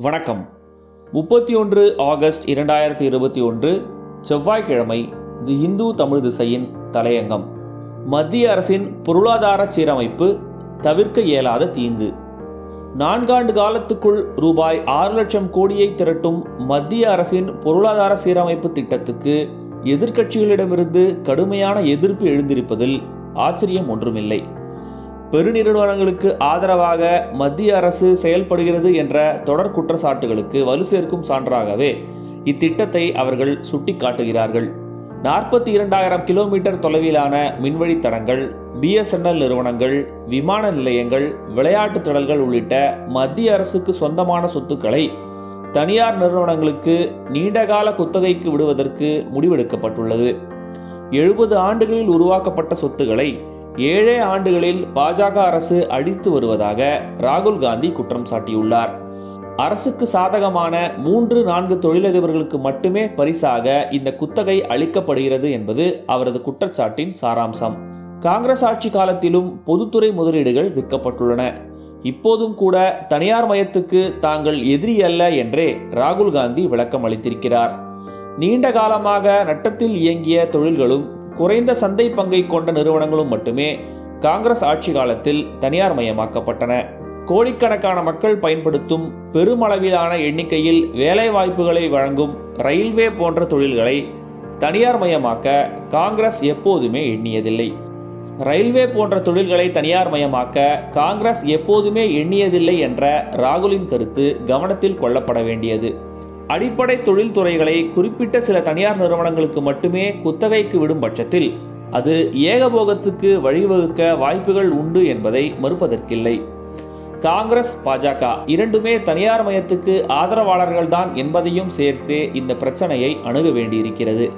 வணக்கம். முப்பத்தி ஒன்று ஆகஸ்ட் இரண்டாயிரத்தி இருபத்தி ஒன்று செவ்வாய்க்கிழமை தி இந்து தமிழ் திசையின் தலையங்கம். மத்திய அரசின் பொருளாதார சீரமைப்பு தவிர்க்க இயலாத தீங்கு. நான்காண்டு காலத்துக்குள் ரூபாய் ஆறு லட்சம் கோடியை திரட்டும் மத்திய அரசின் பொருளாதார சீரமைப்பு திட்டத்துக்கு எதிர்க்கட்சிகளிடமிருந்து கடுமையான எதிர்ப்பு எழுந்திருப்பதில் ஆச்சரியம் ஒன்றுமில்லை. பெருநிறுவனங்களுக்கு ஆதரவாக மத்திய அரசு செயல்படுகிறது என்ற தொடர் குற்றச்சாட்டுகளுக்கு வலு சேர்க்கும் சான்றாகவே இத்திட்டத்தை அவர்கள் சுட்டிக்காட்டுகிறார்கள். நாற்பத்தி இரண்டாயிரம் கிலோமீட்டர் தொலைவிலான மின்வழி தடங்கள் பிஎஸ்என்எல் நிறுவனங்கள் விமான நிலையங்கள் விளையாட்டு திடல்கள் உள்ளிட்ட மத்திய அரசுக்கு சொந்தமான சொத்துக்களை தனியார் நிறுவனங்களுக்கு நீண்டகால குத்தகைக்கு விடுவதற்கு முடிவெடுக்கப்பட்டுள்ளது. எழுபது ஆண்டுகளில் உருவாக்கப்பட்ட சொத்துக்களை ஏழே ஆண்டுகளில் பாஜக அரசு அழித்து வருவதாக ராகுல் காந்தி குற்றம் சாட்டியுள்ளார். அரசுக்கு சாதகமான மூன்று நான்கு தொழிலதிபர்களுக்கு மட்டுமே பரிசாக இந்த குத்தகை அளிக்கப்படுகிறது என்பது அவரது குற்றச்சாட்டின் சாராம்சம். காங்கிரஸ் ஆட்சி காலத்திலும் பொதுத்துறை முதலீடுகள் விற்கப்பட்டுள்ளன. இப்போதும் கூட தனியார் மயத்துக்கு தாங்கள் எதிரி அல்ல என்றே ராகுல் காந்தி விளக்கம் அளித்திருக்கிறார். நீண்ட காலமாக நட்டத்தில் இயங்கிய தொழில்களும் குறைந்த சந்தை பங்கை கொண்ட நிறுவனங்களும் மட்டுமே காங்கிரஸ் ஆட்சி காலத்தில் தனியார் மயமாக்கப்பட்டன. கோடிக்கணக்கான மக்கள் பயன்படுத்தும் பெருமளவிலான எண்ணிக்கையில் வேலைவாய்ப்புகளை வழங்கும் ரயில்வே போன்ற தொழில்களை தனியார் மயமாக்க காங்கிரஸ் எப்போதுமே எண்ணியதில்லை. ரயில்வே போன்ற தொழில்களை தனியார் மயமாக்க காங்கிரஸ் எப்போதுமே எண்ணியதில்லை என்ற ராகுலின் கருத்து கவனத்தில் கொள்ளப்பட வேண்டியது. அடிப்படை தொழில்துறைகளை குறிப்பிட்ட சில தனியார் நிறுவனங்களுக்கு மட்டுமே குத்தகைக்கு விடும் பட்சத்தில் அது ஏகபோகத்துக்கு வழிவகுக்க வாய்ப்புகள் உண்டு என்பதை மறுப்பதற்கில்லை. காங்கிரஸ் பாஜக இரண்டுமே தனியார் மயத்துக்கு ஆதரவாளர்கள்தான் என்பதையும் சேர்த்தே இந்த பிரச்சனையை அணுக வேண்டியிருக்கிறது.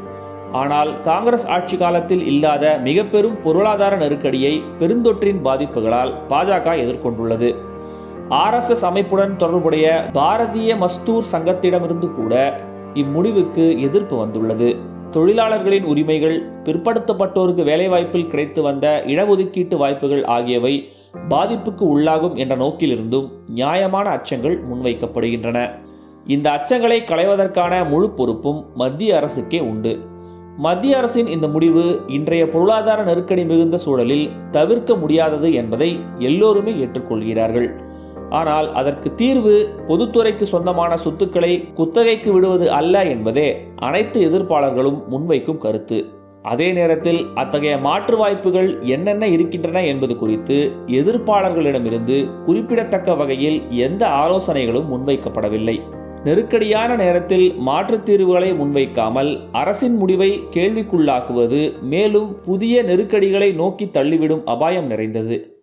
ஆனால் காங்கிரஸ் ஆட்சி காலத்தில் இல்லாத மிக பெரும் பொருளாதார நெருக்கடியை பெருந்தொற்றின் பாதிப்புகளால் பாஜக எதிர்கொண்டுள்ளது. ஆர்எஸ்எஸ் அமைப்புடன் தொடர்புடைய பாரதிய மஸ்தூர் சங்கத்திடமிருந்து கூட இம்முடிவுக்கு எதிர்ப்பு வந்துள்ளது. தொழிலாளர்களின் உரிமைகள் பிற்படுத்தப்பட்டோருக்கு வேலைவாய்ப்பில் கிடைத்து வந்த இடஒதுக்கீட்டு வாய்ப்புகள் ஆகியவை பாதிப்புக்கு உள்ளாகும் என்ற நோக்கிலிருந்தும் நியாயமான அச்சங்கள் முன்வைக்கப்படுகின்றன. இந்த அச்சங்களை களைவதற்கான முழு பொறுப்பும் மத்திய அரசுக்கே உண்டு. மத்திய அரசின் இந்த முடிவு இன்றைய பொருளாதார நெருக்கடி மிகுந்த சூழலில் தவிர்க்க முடியாதது என்பதை எல்லோருமே ஏற்றுக்கொள்கிறார்கள். ஆனால் அதற்கு தீர்வு பொதுத்துறைக்கு சொந்தமான சொத்துக்களை குத்தகைக்கு விடுவது அல்ல என்பதே அனைத்து எதிர்ப்பாளர்களும் முன்வைக்கும் கருத்து. அதே நேரத்தில் அத்தகைய மாற்று வாய்ப்புகள் என்னென்ன இருக்கின்றன என்பது குறித்து எதிர்ப்பாளர்களிடமிருந்து குறிப்பிடத்தக்க வகையில் எந்த ஆலோசனைகளும் முன்வைக்கப்படவில்லை. நெருக்கடியான நேரத்தில் மாற்றுத் தீர்வுகளை முன்வைக்காமல் அரசின் முடிவை கேள்விக்குள்ளாக்குவது மேலும் புதிய நெருக்கடிகளை நோக்கி தள்ளிவிடும் அபாயம் நிறைந்தது.